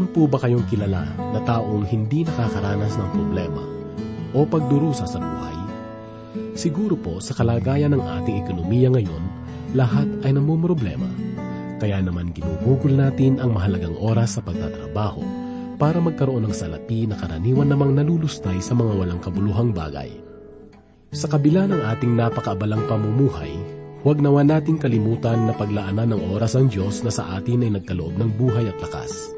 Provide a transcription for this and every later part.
Mayroon po ba kayong kilala na taong hindi nakakaranas ng problema o pagdurusa sa buhay? Siguro po sa kalagayan ng ating ekonomiya ngayon, lahat ay namumroblema. Kaya naman ginugugol natin ang mahalagang oras sa pagtatrabaho para magkaroon ng salapi na karaniwan namang nalulustay sa mga walang kabuluhang bagay. Sa kabila ng ating napakaabalang pamumuhay, huwag nawa nating kalimutan na paglaanan ng oras ang Diyos na sa atin ay nagkaloob ng buhay at lakas.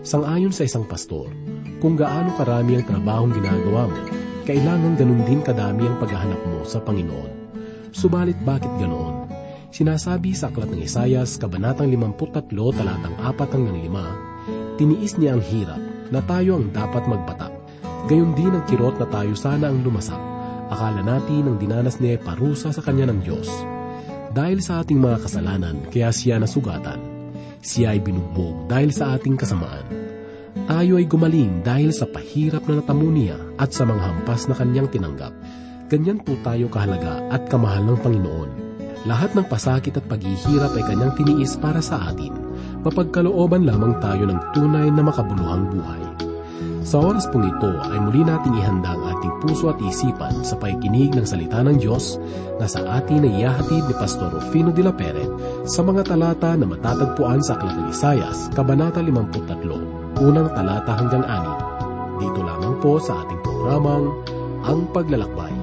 Sangayon sa isang pastor, kung gaano karami ang trabahong ginagawa mo, kailangan ganun din kadami ang paghahanap mo sa Panginoon. Subalit bakit ganoon? Sinasabi sa aklat ng Isayas, Kabanatang 53, talatang 4 hanggang 5, Tiniis niya ang hirap na tayo ang dapat magpatak. Gayon din ang kirot na tayo sana ang lumasak. Akala natin ang dinanas niya ay parusa sa kanya ng Diyos. Dahil sa ating mga kasalanan, kaya siya nasugatan siya ay binugbog dahil sa ating kasamaan. Tayo ay gumaling dahil sa pahirap na natamo niya at sa mga hampas na kanyang tinanggap. Ganyan po tayo kahalaga at kamahal ng Panginoon. Lahat ng pasakit at paghihirap ay kanyang tiniis para sa atin. Mapagkalooban lamang tayo ng tunay na makabuluhang buhay. Sa oras pong ito ay muli nating ihanda ang ating puso at isipan sa paikinig ng salita ng Diyos na sa atin ay iyahatid ni Pastor Rufino de la Peret sa mga talata na matatagpuan sa Aklat ng Isayas, Kabanata 53, unang talata hanggang 6. Dito lamang po sa ating programang Ang Paglalakbay.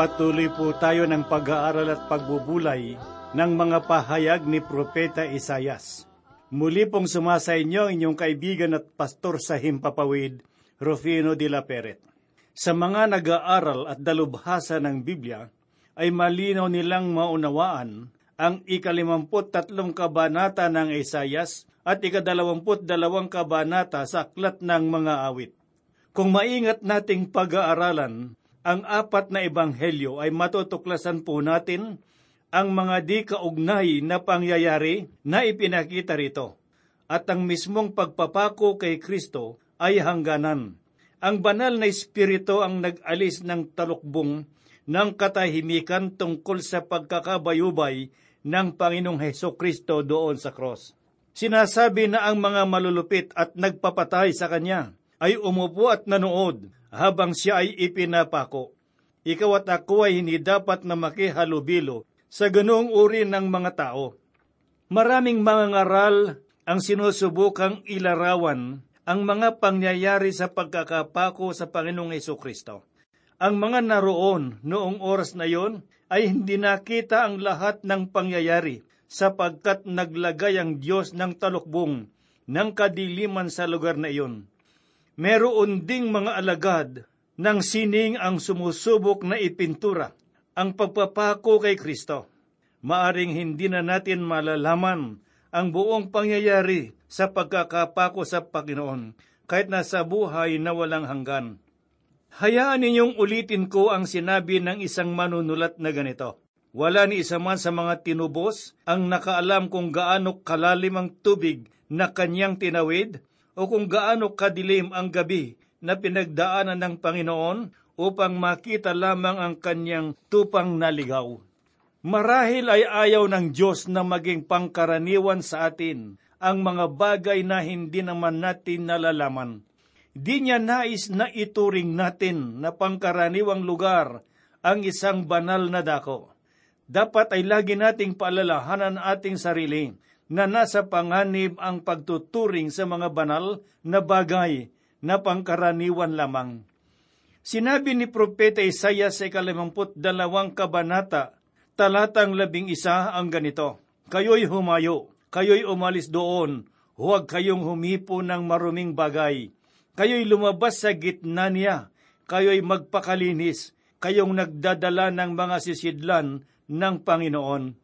Papatuloy po tayo ng pag-aaral at pagbubulay ng mga pahayag ni Propeta Isayas. Muli pong sumasa inyo ang inyong kaibigan at pastor sa Himpapawid, Rufino de la Peret. Sa mga nag-aaral at dalubhasa ng Biblia, ay malinaw nilang maunawaan ang ikalimamput tatlong kabanata ng Isayas at ikadalawamput dalawang kabanata sa Aklat ng Mga Awit. Kung maingat nating pag-aaralan, ang apat na ebanghelyo ay matutuklasan po natin ang mga di kaugnay na pangyayari na ipinakita rito. At ang mismong pagpapako kay Kristo ay hangganan. Ang banal na espiritu ang nag-alis ng talukbong ng katahimikan tungkol sa pagkakabayubay ng Panginoong Heso Kristo doon sa cross. Sinasabi na ang mga malulupit at nagpapatay sa Kanya ay umupo at nanood habang siya ay ipinapako. ikaw at ako ay hindi dapat na makihalubilo sa ganoong uri ng mga tao. Maraming mga ngaral ang sinusubukang ilarawan ang mga pangyayari sa pagkakapako sa Panginoong Heso Kristo. Ang mga naroon noong oras na yon ay hindi nakita ang lahat ng pangyayari sapagkat naglagay ang Diyos ng talukbong ng kadiliman sa lugar na iyon. Meron ding mga alagad ng sining ang sumusubok na ipintura ang pagpapako kay Kristo. Maaring hindi na natin malalaman ang buong pangyayari sa pagkakapako sa Panginoon kahit nasa buhay na walang hanggan. Hayaan ninyong ulitin ko ang sinabi ng isang manunulat na ganito. Wala ni isa man sa mga tinubos ang nakaalam kung gaano kalalim ang tubig na kanyang tinawid o kung gaano kadilim ang gabi na pinagdaanan ng Panginoon upang makita lamang ang kanyang tupang naligaw. Marahil ay ayaw ng Diyos na maging pangkaraniwan sa atin ang mga bagay na hindi naman natin nalalaman Di niya nais na ituring natin na pangkaraniwang lugar ang isang banal na dako. Dapat ay lagi nating paalalahanan ating sarili na nasa panganib ang pagtuturing sa mga banal na bagay na pangkaraniwan lamang. Sinabi ni Propeta Isaiah sa ikalimamput dalawang kabanata, talatang labing isa ang ganito, Kayo'y humayo, kayo'y umalis doon, huwag kayong humipo ng maruming bagay, Kayo'y lumabas sa gitna niya, kayo'y magpakalinis, kayong nagdadala ng mga sisidlan ng Panginoon.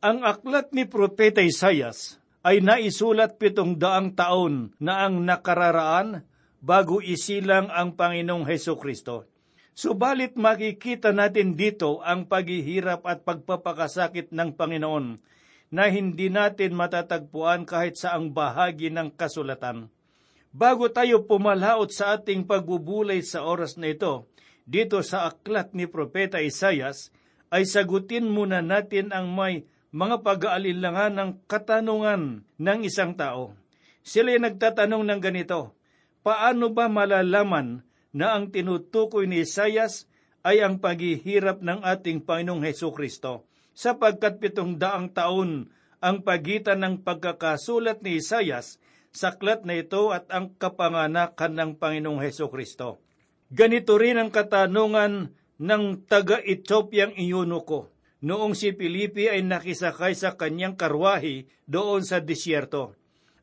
Ang aklat ni Propeta Isayas ay naisulat pitong daang taon na ang nakararaan bago isilang ang Panginoong Heso Kristo. Subalit makikita natin dito ang paghihirap at pagpapakasakit ng Panginoon na hindi natin matatagpuan kahit sa ang bahagi ng kasulatan. Bago tayo pumalaot sa ating pagbubulay sa oras na ito, dito sa aklat ni Propeta Isayas, ay sagutin muna natin ang may mga pag-aalinlangan ng katanungan ng isang tao. Sila nagtatanong ng ganito, paano ba malalaman na ang tinutukoy ni Isayas ay ang paghihirap ng ating Panginoong Heso Kristo, sapagkat pitong daang taon ang pagitan ng pagkakasulat ni Isayas saklat na ito at ang kapanganakan ng Panginoong Heso Kristo. Ganito rin ang katanungan ng taga-Ethiopiang Iyunuko noong si Pilipi ay nakisakay sa kanyang karwahi doon sa disyerto.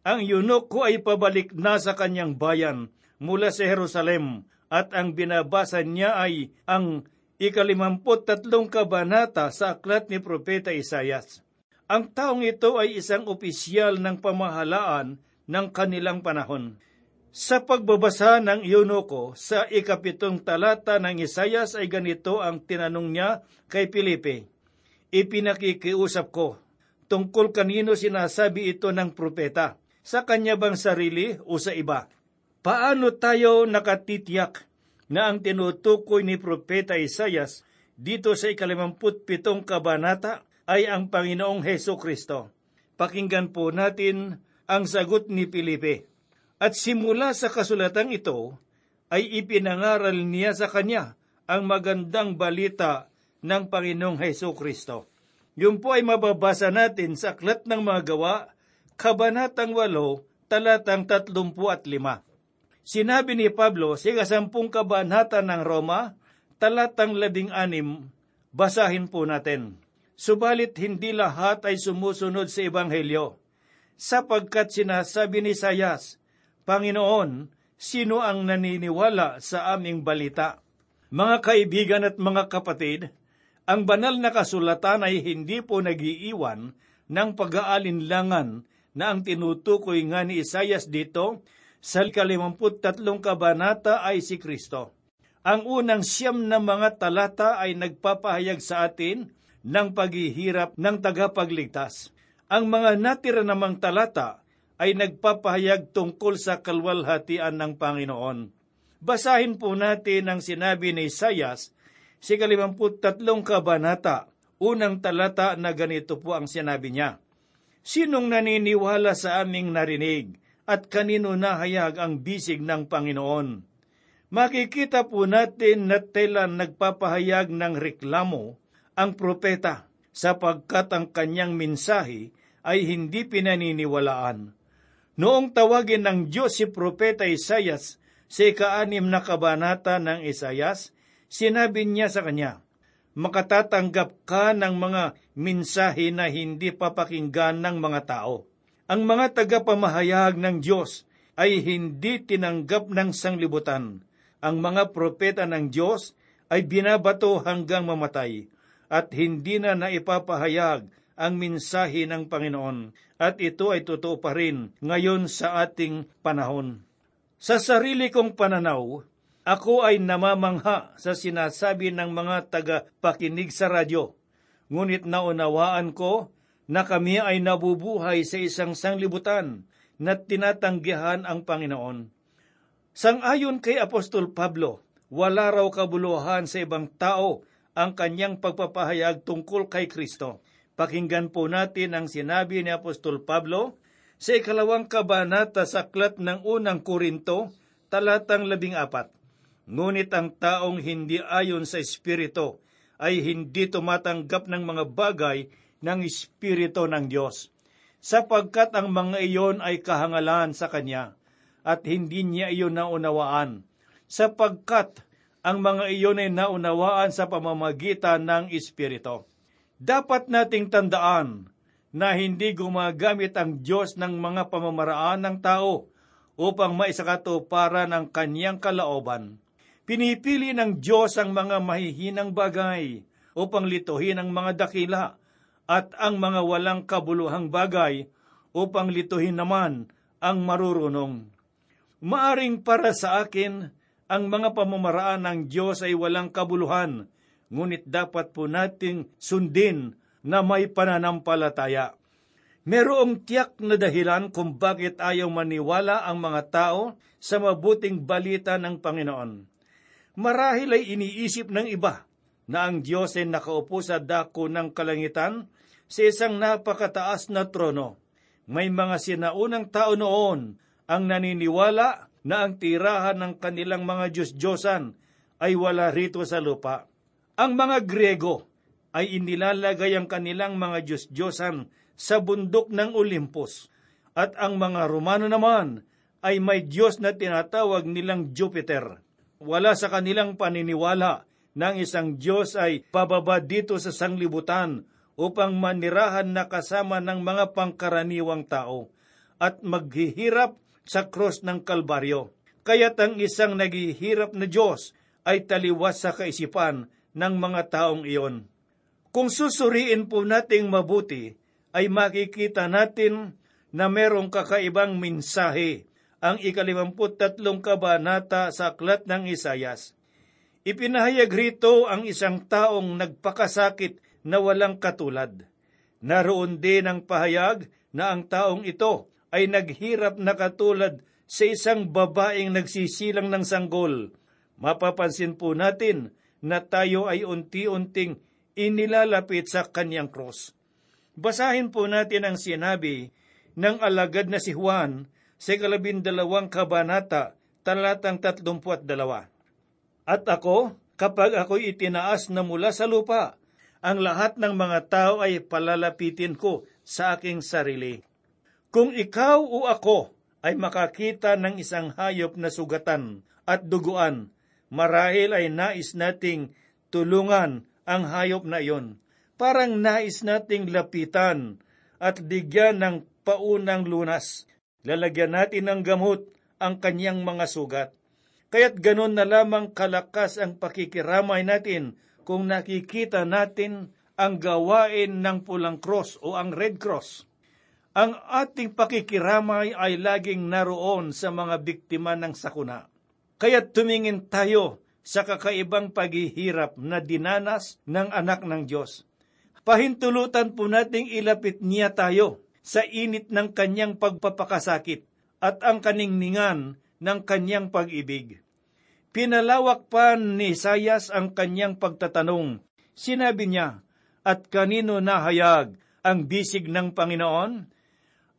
Ang Yunuko ay pabalik na sa kanyang bayan mula sa Jerusalem at ang binabasa niya ay ang ikalimamput tatlong kabanata sa aklat ni Propeta Isayas. Ang taong ito ay isang opisyal ng pamahalaan ng kanilang panahon. Sa pagbabasa ng Yunoko sa ikapitong talata ng Isayas ay ganito ang tinanong niya kay Pilipe. Ipinakikiusap ko, tungkol kanino sinasabi ito ng propeta, sa kanya bang sarili o sa iba? Paano tayo nakatitiyak na ang tinutukoy ni Propeta Isayas dito sa ikalimamput pitong kabanata ay ang Panginoong Heso Kristo? Pakinggan po natin ang sagot ni Filipe. At simula sa kasulatang ito, ay ipinangaral niya sa kanya ang magandang balita ng Panginoong Heso Kristo. Yun po ay mababasa natin sa Aklat ng Mga Gawa, Kabanatang 8, talatang 35. Sinabi ni Pablo sa ikasampung kabanata ng Roma, talatang 16, basahin po natin. Subalit hindi lahat ay sumusunod sa Ebanghelyo sapagkat sinasabi ni Sayas, Panginoon, sino ang naniniwala sa aming balita? Mga kaibigan at mga kapatid, ang banal na kasulatan ay hindi po nagiiwan ng pag-aalinlangan na ang tinutukoy nga ni Isayas dito sa kalimamput tatlong kabanata ay si Kristo. Ang unang siyam na mga talata ay nagpapahayag sa atin ng paghihirap ng tagapagligtas. Ang mga natira namang talata ay nagpapahayag tungkol sa kalwalhatian ng Panginoon. Basahin po natin ang sinabi ni Isayas, si kalimamput tatlong kabanata, unang talata na ganito po ang sinabi niya. Sinong naniniwala sa aming narinig at kanino nahayag ang bisig ng Panginoon? Makikita po natin na tela nagpapahayag ng reklamo ang propeta sapagkat ang kanyang mensahe ay hindi pinaniniwalaan. Noong tawagin ng Diyos si Propeta Isayas sa ikaanim na kabanata ng Isayas, sinabi niya sa kanya, Makatatanggap ka ng mga mensahe na hindi papakinggan ng mga tao. Ang mga tagapamahayag ng Diyos ay hindi tinanggap ng sanglibutan. Ang mga propeta ng Diyos ay binabato hanggang mamatay at hindi na naipapahayag ang mensahe ng Panginoon at ito ay totoo pa rin ngayon sa ating panahon. Sa sarili kong pananaw, ako ay namamangha sa sinasabi ng mga taga-pakinig sa radyo. Ngunit naunawaan ko na kami ay nabubuhay sa isang sanglibutan na tinatanggihan ang Panginoon. Sangayon kay Apostol Pablo, wala raw kabuluhan sa ibang tao ang kanyang pagpapahayag tungkol kay Kristo. Pakinggan po natin ang sinabi ni Apostol Pablo sa ikalawang kabanata sa aklat ng unang Korinto, talatang labing apat. Ngunit ang taong hindi ayon sa Espiritu ay hindi tumatanggap ng mga bagay ng Espiritu ng Diyos, sapagkat ang mga iyon ay kahangalan sa Kanya, at hindi niya iyon naunawaan, sapagkat ang mga iyon ay naunawaan sa pamamagitan ng Espiritu. Dapat nating tandaan na hindi gumagamit ang Diyos ng mga pamamaraan ng tao upang maisakatuparan ang kanyang kalaoban. Pinipili ng Diyos ang mga mahihinang bagay upang lituhin ang mga dakila at ang mga walang kabuluhang bagay upang lituhin naman ang marurunong. Maaring para sa akin, ang mga pamamaraan ng Diyos ay walang kabuluhan, ngunit dapat po nating sundin na may pananampalataya. Merong tiyak na dahilan kung bakit ayaw maniwala ang mga tao sa mabuting balita ng Panginoon. Marahil ay iniisip ng iba na ang Diyos ay nakaupo sa dako ng kalangitan sa isang napakataas na trono. May mga sinaunang tao noon ang naniniwala na ang tirahan ng kanilang mga Diyos-Diyosan ay wala rito sa lupa. Ang mga Grego ay inilalagay ang kanilang mga Diyos-Diyosan sa bundok ng Olympus at ang mga Romano naman ay may Diyos na tinatawag nilang Jupiter. Wala sa kanilang paniniwala ng isang Diyos ay pababa dito sa sanglibutan upang manirahan na kasama ng mga pangkaraniwang tao at maghihirap sa krus ng Kalbaryo. Kaya't ang isang naghihirap na Diyos ay taliwas sa kaisipan ng mga taong iyon. Kung susuriin po nating mabuti, ay makikita natin na merong kakaibang mensahe ang ikalimamput tatlong kabanata sa aklat ng Isayas. Ipinahayag rito ang isang taong nagpakasakit na walang katulad. Naroon din ang pahayag na ang taong ito ay naghirap na katulad sa isang babaeng nagsisilang ng sanggol. Mapapansin po natin na tayo ay unti-unting inilalapit sa kanyang cross. Basahin po natin ang sinabi ng alagad na si Juan sa kalabindalawang kabanata, talatang tatlumpuat dalawa. At ako, kapag ako'y itinaas na mula sa lupa, ang lahat ng mga tao ay palalapitin ko sa aking sarili. Kung ikaw o ako ay makakita ng isang hayop na sugatan at duguan marahil ay nais nating tulungan ang hayop na iyon. Parang nais nating lapitan at digyan ng paunang lunas. Lalagyan natin ng gamot ang kanyang mga sugat. Kaya't ganon na lamang kalakas ang pakikiramay natin kung nakikita natin ang gawain ng pulang cross o ang red cross. Ang ating pakikiramay ay laging naroon sa mga biktima ng sakuna kaya tumingin tayo sa kakaibang paghihirap na dinanas ng anak ng Diyos. Pahintulutan po nating ilapit niya tayo sa init ng kanyang pagpapakasakit at ang kaningningan ng kanyang pag-ibig. Pinalawak pa ni Sayas ang kanyang pagtatanong. Sinabi niya, at kanino nahayag ang bisig ng Panginoon?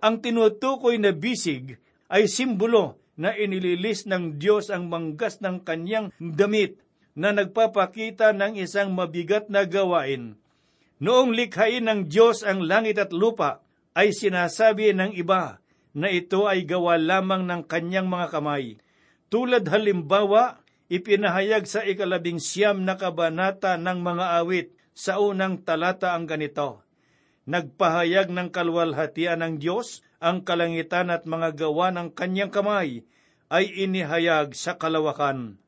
Ang tinutukoy na bisig ay simbolo na inililis ng Diyos ang manggas ng kanyang damit na nagpapakita ng isang mabigat na gawain. Noong likhain ng Diyos ang langit at lupa, ay sinasabi ng iba na ito ay gawa lamang ng kanyang mga kamay. Tulad halimbawa, ipinahayag sa ikalabing siyam na kabanata ng mga awit sa unang talata ang ganito. Nagpahayag ng kalwalhatian ng Diyos ang kalangitan at mga gawa ng kanyang kamay ay inihayag sa kalawakan.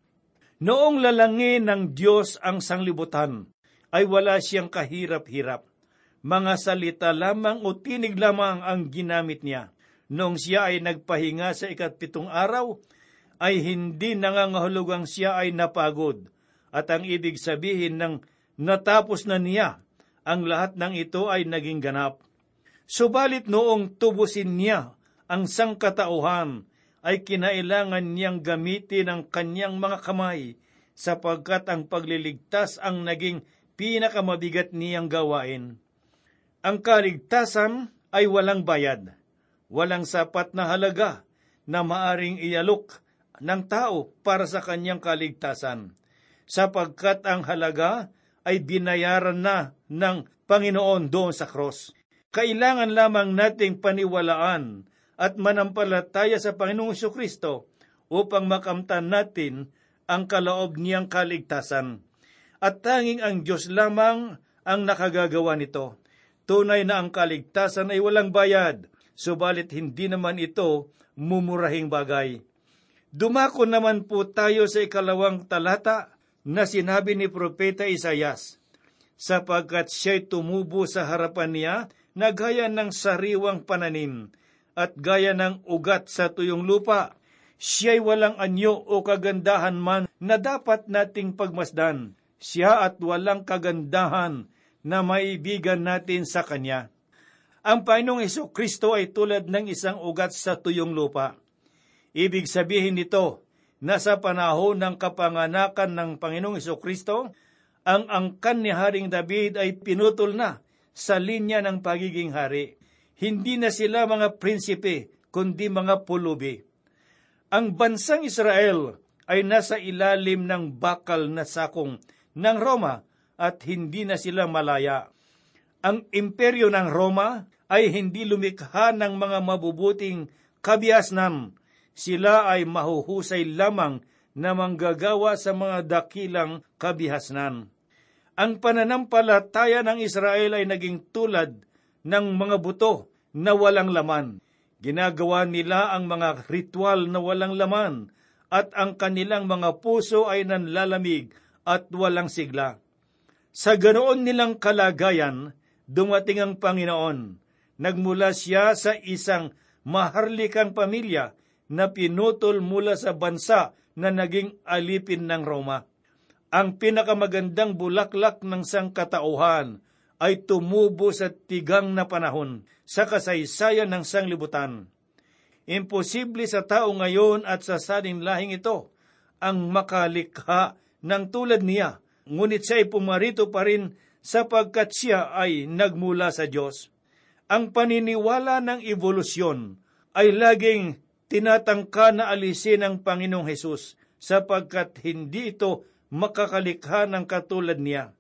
Noong lalangin ng Diyos ang sanglibutan, ay wala siyang kahirap-hirap. Mga salita lamang o tinig lamang ang ginamit niya. Noong siya ay nagpahinga sa ikatpitong araw, ay hindi nangangahulugang siya ay napagod. At ang ibig sabihin ng natapos na niya, ang lahat ng ito ay naging ganap. Subalit noong tubusin niya ang sangkatauhan, ay kinailangan niyang gamitin ang kanyang mga kamay sapagkat ang pagliligtas ang naging pinakamabigat niyang gawain. Ang kaligtasan ay walang bayad, walang sapat na halaga na maaring ialok ng tao para sa kanyang kaligtasan, sapagkat ang halaga ay binayaran na ng Panginoon doon sa cross. Kailangan lamang nating paniwalaan at manampalataya sa Panginoong Kristo upang makamtan natin ang kaloob niyang kaligtasan. At tanging ang Diyos lamang ang nakagagawa nito. Tunay na ang kaligtasan ay walang bayad, subalit hindi naman ito mumurahing bagay. Dumako naman po tayo sa ikalawang talata na sinabi ni Propeta Isayas, sapagkat siya'y tumubo sa harapan niya na gaya ng sariwang pananim, at gaya ng ugat sa tuyong lupa. Siya'y walang anyo o kagandahan man na dapat nating pagmasdan. Siya at walang kagandahan na maibigan natin sa Kanya. Ang Panginoong Iso Kristo ay tulad ng isang ugat sa tuyong lupa. Ibig sabihin nito na sa panahon ng kapanganakan ng Panginoong Iso Kristo, ang angkan ni Haring David ay pinutol na sa linya ng pagiging hari. Hindi na sila mga prinsipe, kundi mga pulubi. Ang bansang Israel ay nasa ilalim ng bakal na sakong ng Roma at hindi na sila malaya. Ang imperyo ng Roma ay hindi lumikha ng mga mabubuting kabihasnan. Sila ay mahuhusay lamang na manggagawa sa mga dakilang kabihasnan. Ang pananampalataya ng Israel ay naging tulad ng mga buto na walang laman. Ginagawa nila ang mga ritual na walang laman at ang kanilang mga puso ay nanlalamig at walang sigla. Sa ganoon nilang kalagayan, dumating ang Panginoon. Nagmula siya sa isang maharlikang pamilya na pinutol mula sa bansa na naging alipin ng Roma. Ang pinakamagandang bulaklak ng sangkatauhan ay tumubo sa tigang na panahon sa kasaysayan ng sanglibutan. Imposible sa tao ngayon at sa saling lahing ito ang makalikha ng tulad niya, ngunit siya ay pumarito pa rin sapagkat siya ay nagmula sa Diyos. Ang paniniwala ng evolusyon ay laging tinatangka na alisin ng Panginoong Hesus sapagkat hindi ito makakalikha ng katulad niya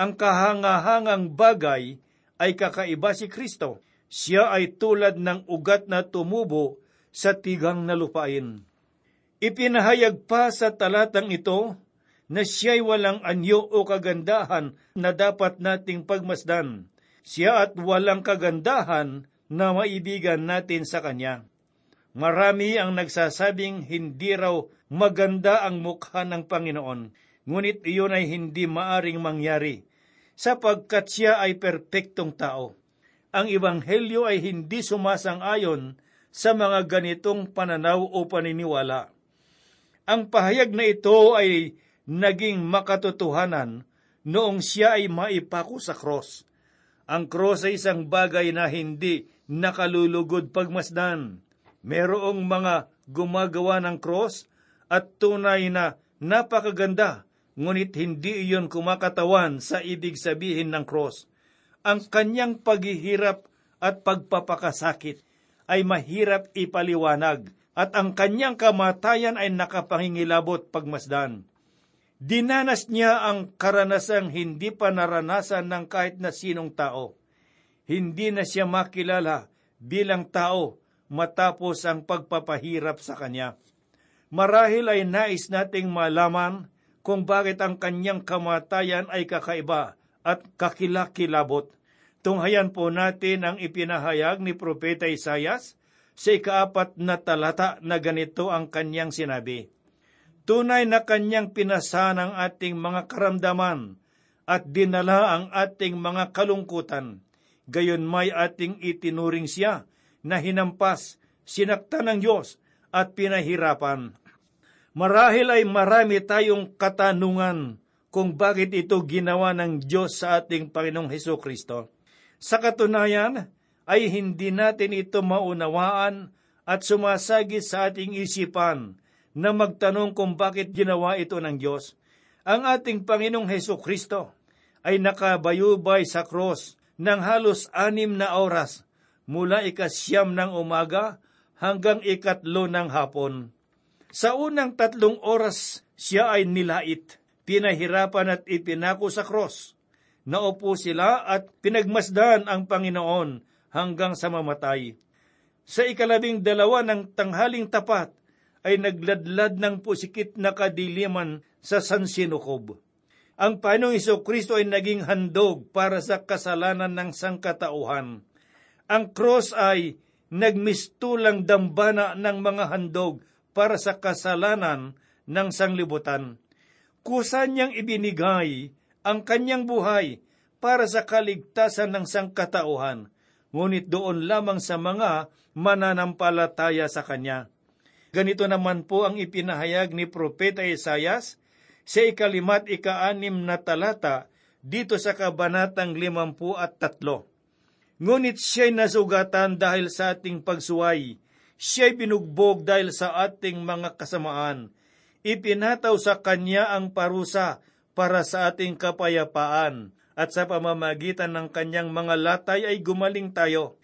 ang kahangahangang bagay ay kakaiba si Kristo. Siya ay tulad ng ugat na tumubo sa tigang na lupain. Ipinahayag pa sa talatang ito na siya'y walang anyo o kagandahan na dapat nating pagmasdan. Siya at walang kagandahan na maibigan natin sa Kanya. Marami ang nagsasabing hindi raw maganda ang mukha ng Panginoon ngunit iyon ay hindi maaring mangyari, sapagkat siya ay perpektong tao. Ang Ebanghelyo ay hindi sumasang-ayon sa mga ganitong pananaw o paniniwala. Ang pahayag na ito ay naging makatotohanan noong siya ay maipako sa cross. Ang cross ay isang bagay na hindi nakalulugod pagmasdan. Merong mga gumagawa ng cross at tunay na napakaganda ngunit hindi iyon kumakatawan sa ibig sabihin ng cross. Ang kanyang paghihirap at pagpapakasakit ay mahirap ipaliwanag at ang kanyang kamatayan ay nakapangingilabot pagmasdan. Dinanas niya ang karanasang hindi pa naranasan ng kahit na sinong tao. Hindi na siya makilala bilang tao matapos ang pagpapahirap sa kanya. Marahil ay nais nating malaman kung bakit ang kanyang kamatayan ay kakaiba at kakilakilabot. Tunghayan po natin ang ipinahayag ni Propeta Isayas sa ikaapat na talata na ganito ang kanyang sinabi. Tunay na kanyang pinasa ng ating mga karamdaman at dinala ang ating mga kalungkutan. Gayon may ating itinuring siya na hinampas, sinakta ng Diyos at pinahirapan. Marahil ay marami tayong katanungan kung bakit ito ginawa ng Diyos sa ating Panginoong Heso Kristo. Sa katunayan, ay hindi natin ito maunawaan at sumasagi sa ating isipan na magtanong kung bakit ginawa ito ng Diyos. Ang ating Panginoong Heso Kristo ay nakabayubay sa cross ng halos anim na oras mula ikasyam ng umaga hanggang ikatlo ng hapon. Sa unang tatlong oras, siya ay nilait, pinahirapan at ipinako sa cross naupo sila at pinagmasdan ang Panginoon hanggang sa mamatay. Sa ikalabing dalawa ng tanghaling tapat ay nagladlad ng pusikit na kadiliman sa San Sinukob. Ang Panginoong Iso Kristo ay naging handog para sa kasalanan ng sangkatauhan. Ang cross ay nagmistulang dambana ng mga handog para sa kasalanan ng sanglibutan. Kusa niyang ibinigay ang kanyang buhay para sa kaligtasan ng sangkatauhan, ngunit doon lamang sa mga mananampalataya sa kanya. Ganito naman po ang ipinahayag ni Propeta Isayas sa ikalimat ikaanim na talata dito sa kabanatang limampu at tatlo. Ngunit siya'y nasugatan dahil sa ating pagsuway, siya'y binugbog dahil sa ating mga kasamaan. Ipinataw sa kanya ang parusa para sa ating kapayapaan at sa pamamagitan ng kanyang mga latay ay gumaling tayo.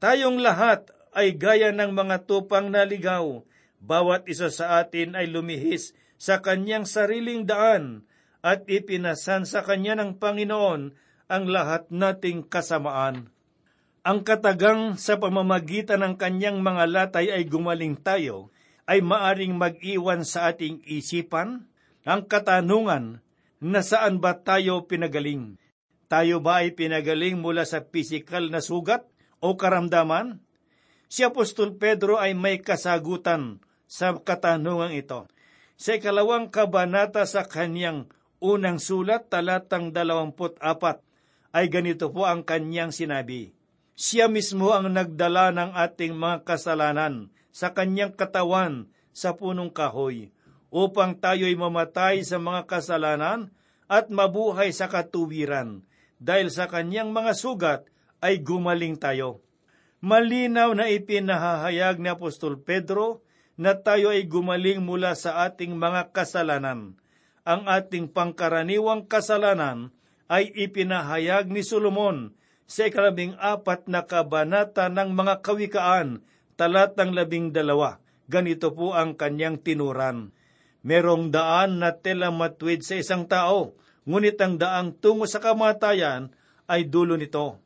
Tayong lahat ay gaya ng mga tupang naligaw. Bawat isa sa atin ay lumihis sa kanyang sariling daan at ipinasan sa kanya ng Panginoon ang lahat nating kasamaan. Ang katagang sa pamamagitan ng kanyang mga latay ay gumaling tayo ay maaring mag-iwan sa ating isipan ang katanungan nasaan ba tayo pinagaling? Tayo ba ay pinagaling mula sa pisikal na sugat o karamdaman? Si Apostol Pedro ay may kasagutan sa katanungang ito. Sa ikalawang kabanata sa kanyang unang sulat, talatang dalawamput apat, ay ganito po ang kanyang sinabi. Siya mismo ang nagdala ng ating mga kasalanan sa kanyang katawan sa punong kahoy upang tayo'y mamatay sa mga kasalanan at mabuhay sa katuwiran. Dahil sa kanyang mga sugat ay gumaling tayo. Malinaw na ipinahahayag ni Apostol Pedro na tayo ay gumaling mula sa ating mga kasalanan. Ang ating pangkaraniwang kasalanan ay ipinahayag ni Solomon sa ikalabing apat na kabanata ng mga kawikaan, talatang labing dalawa. Ganito po ang kanyang tinuran Merong daan na tela matwid sa isang tao, ngunit ang daang tungo sa kamatayan ay dulo nito.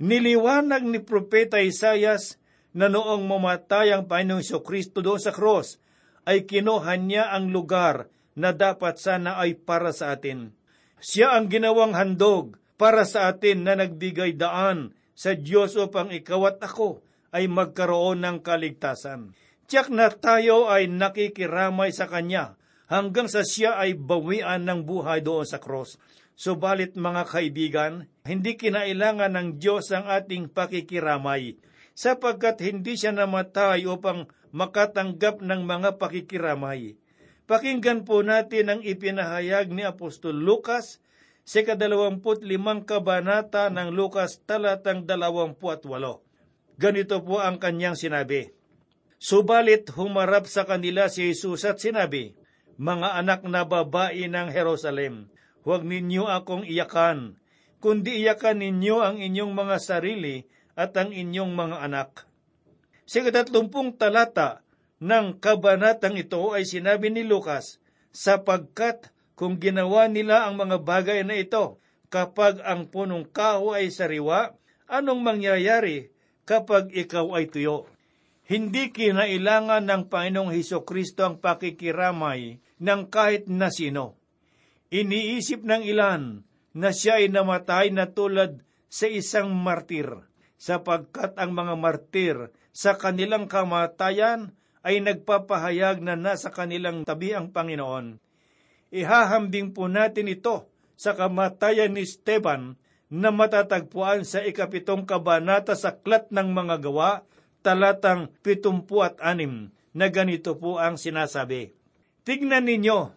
Niliwanag ni Propeta Isayas na noong mamatay ang Panginoong Kristo doon sa cross, ay kinuha niya ang lugar na dapat sana ay para sa atin. Siya ang ginawang handog para sa atin na nagbigay daan sa Diyos upang ikaw at ako ay magkaroon ng kaligtasan. Tiyak na tayo ay nakikiramay sa Kanya hanggang sa siya ay bawian ng buhay doon sa cross. Subalit mga kaibigan, hindi kinailangan ng Diyos ang ating pakikiramay sapagkat hindi siya namatay upang makatanggap ng mga pakikiramay. Pakinggan po natin ang ipinahayag ni Apostol Lucas sa kadalawamput limang kabanata ng Lucas talatang dalawampu at walo. Ganito po ang kanyang sinabi. Subalit humarap sa kanila si Jesus at sinabi, Mga anak na babae ng Jerusalem, huwag ninyo akong iyakan, kundi iyakan ninyo ang inyong mga sarili at ang inyong mga anak. Sa katatlumpung talata ng kabanatang ito ay sinabi ni Lucas, sapagkat kung ginawa nila ang mga bagay na ito, kapag ang punong kaho ay sariwa, anong mangyayari kapag ikaw ay tuyo? Hindi kinailangan ng Panginoong Heso Kristo ang pakikiramay ng kahit na sino. Iniisip ng ilan na siya ay namatay na tulad sa isang martir, sapagkat ang mga martir sa kanilang kamatayan ay nagpapahayag na nasa kanilang tabi ang Panginoon. Ihahambing po natin ito sa kamatayan ni Esteban na matatagpuan sa ikapitong kabanata sa Klat ng Mga Gawa, talatang pitumpu at anim, na ganito po ang sinasabi. Tignan ninyo,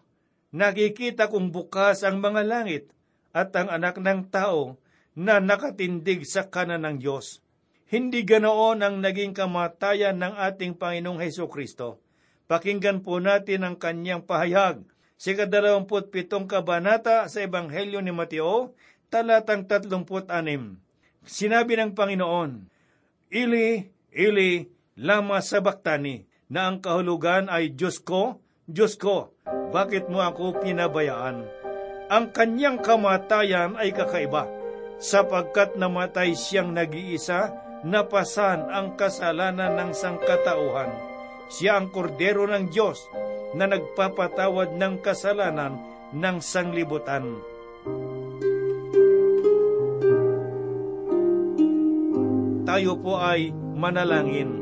nakikita kong bukas ang mga langit at ang anak ng tao na nakatindig sa kanan ng Diyos. Hindi ganoon ang naging kamatayan ng ating Panginoong Heso Kristo. Pakinggan po natin ang kanyang pahayag sa kadalawamput pitong kabanata sa Ebanghelyo ni Mateo, talatang tatlumput anim. Sinabi ng Panginoon, Ili, Ili, lama sabaktani, na ang kahulugan ay Diyos ko, Diyos ko, bakit mo ako pinabayaan? Ang kanyang kamatayan ay kakaiba, sapagkat namatay siyang nag-iisa, napasan ang kasalanan ng sangkatauhan. Siya ang kordero ng Diyos na nagpapatawad ng kasalanan ng sanglibutan. Tayo po ay manalangin.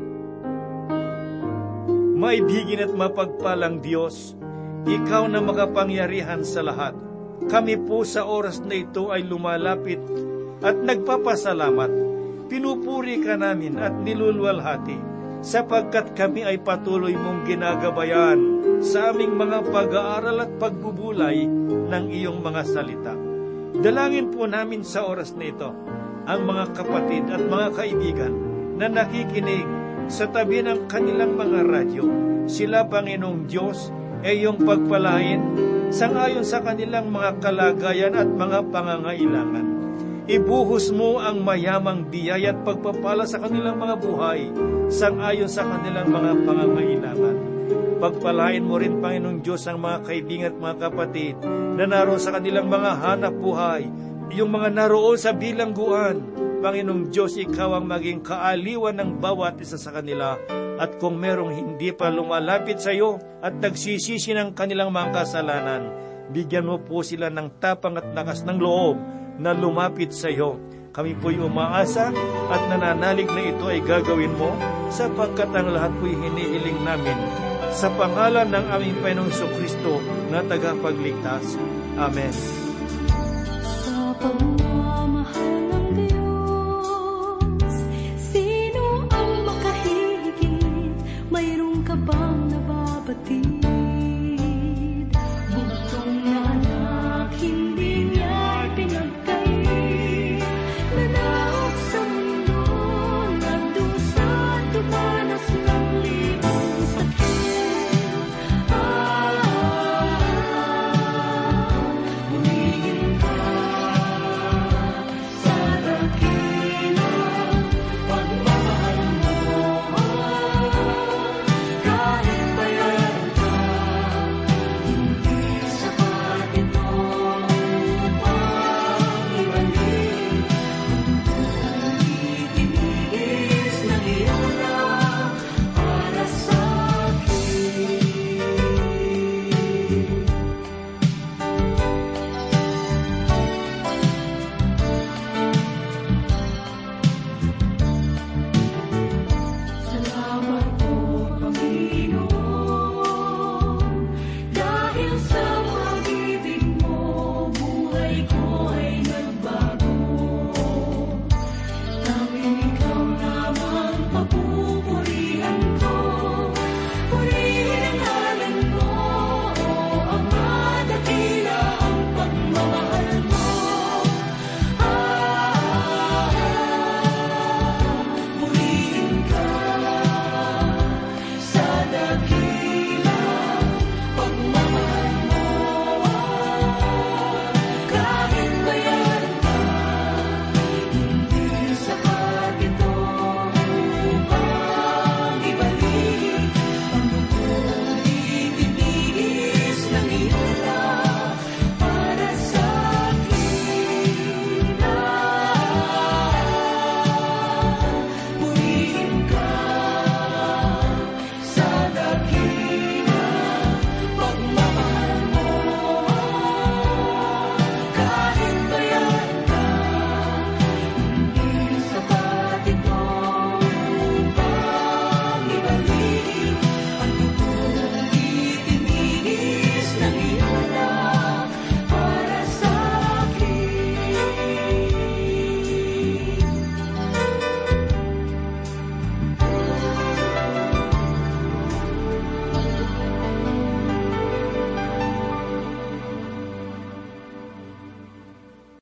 Maibigin at mapagpalang Diyos, Ikaw na makapangyarihan sa lahat. Kami po sa oras na ito ay lumalapit at nagpapasalamat. Pinupuri ka namin at nilulwalhati sapagkat kami ay patuloy mong ginagabayan sa aming mga pag-aaral at pagbubulay ng iyong mga salita. Dalangin po namin sa oras na ito ang mga kapatid at mga kaibigan na nakikinig sa tabi ng kanilang mga radyo. Sila, Panginoong Diyos, ay iyong pagpalain sangayon sa kanilang mga kalagayan at mga pangangailangan. Ibuhos mo ang mayamang biyaya at pagpapala sa kanilang mga buhay sangayon sa kanilang mga pangangailangan. Pagpalain mo rin, Panginoong Diyos, ang mga kaibigan at mga kapatid na naroon sa kanilang mga hanap buhay, yung mga naroon sa bilangguan. Panginoong Diyos, Ikaw ang maging kaaliwan ng bawat isa sa kanila at kung merong hindi pa lumalapit sa iyo at nagsisisi ng kanilang mga kasalanan, bigyan mo po sila ng tapang at lakas ng loob na lumapit sa iyo. Kami po'y umaasa at nananalig na ito ay gagawin mo sapagkat ang lahat po'y hinihiling namin sa pangalan ng aming Panginoong Kristo na tagapagligtas. Amen. Kapag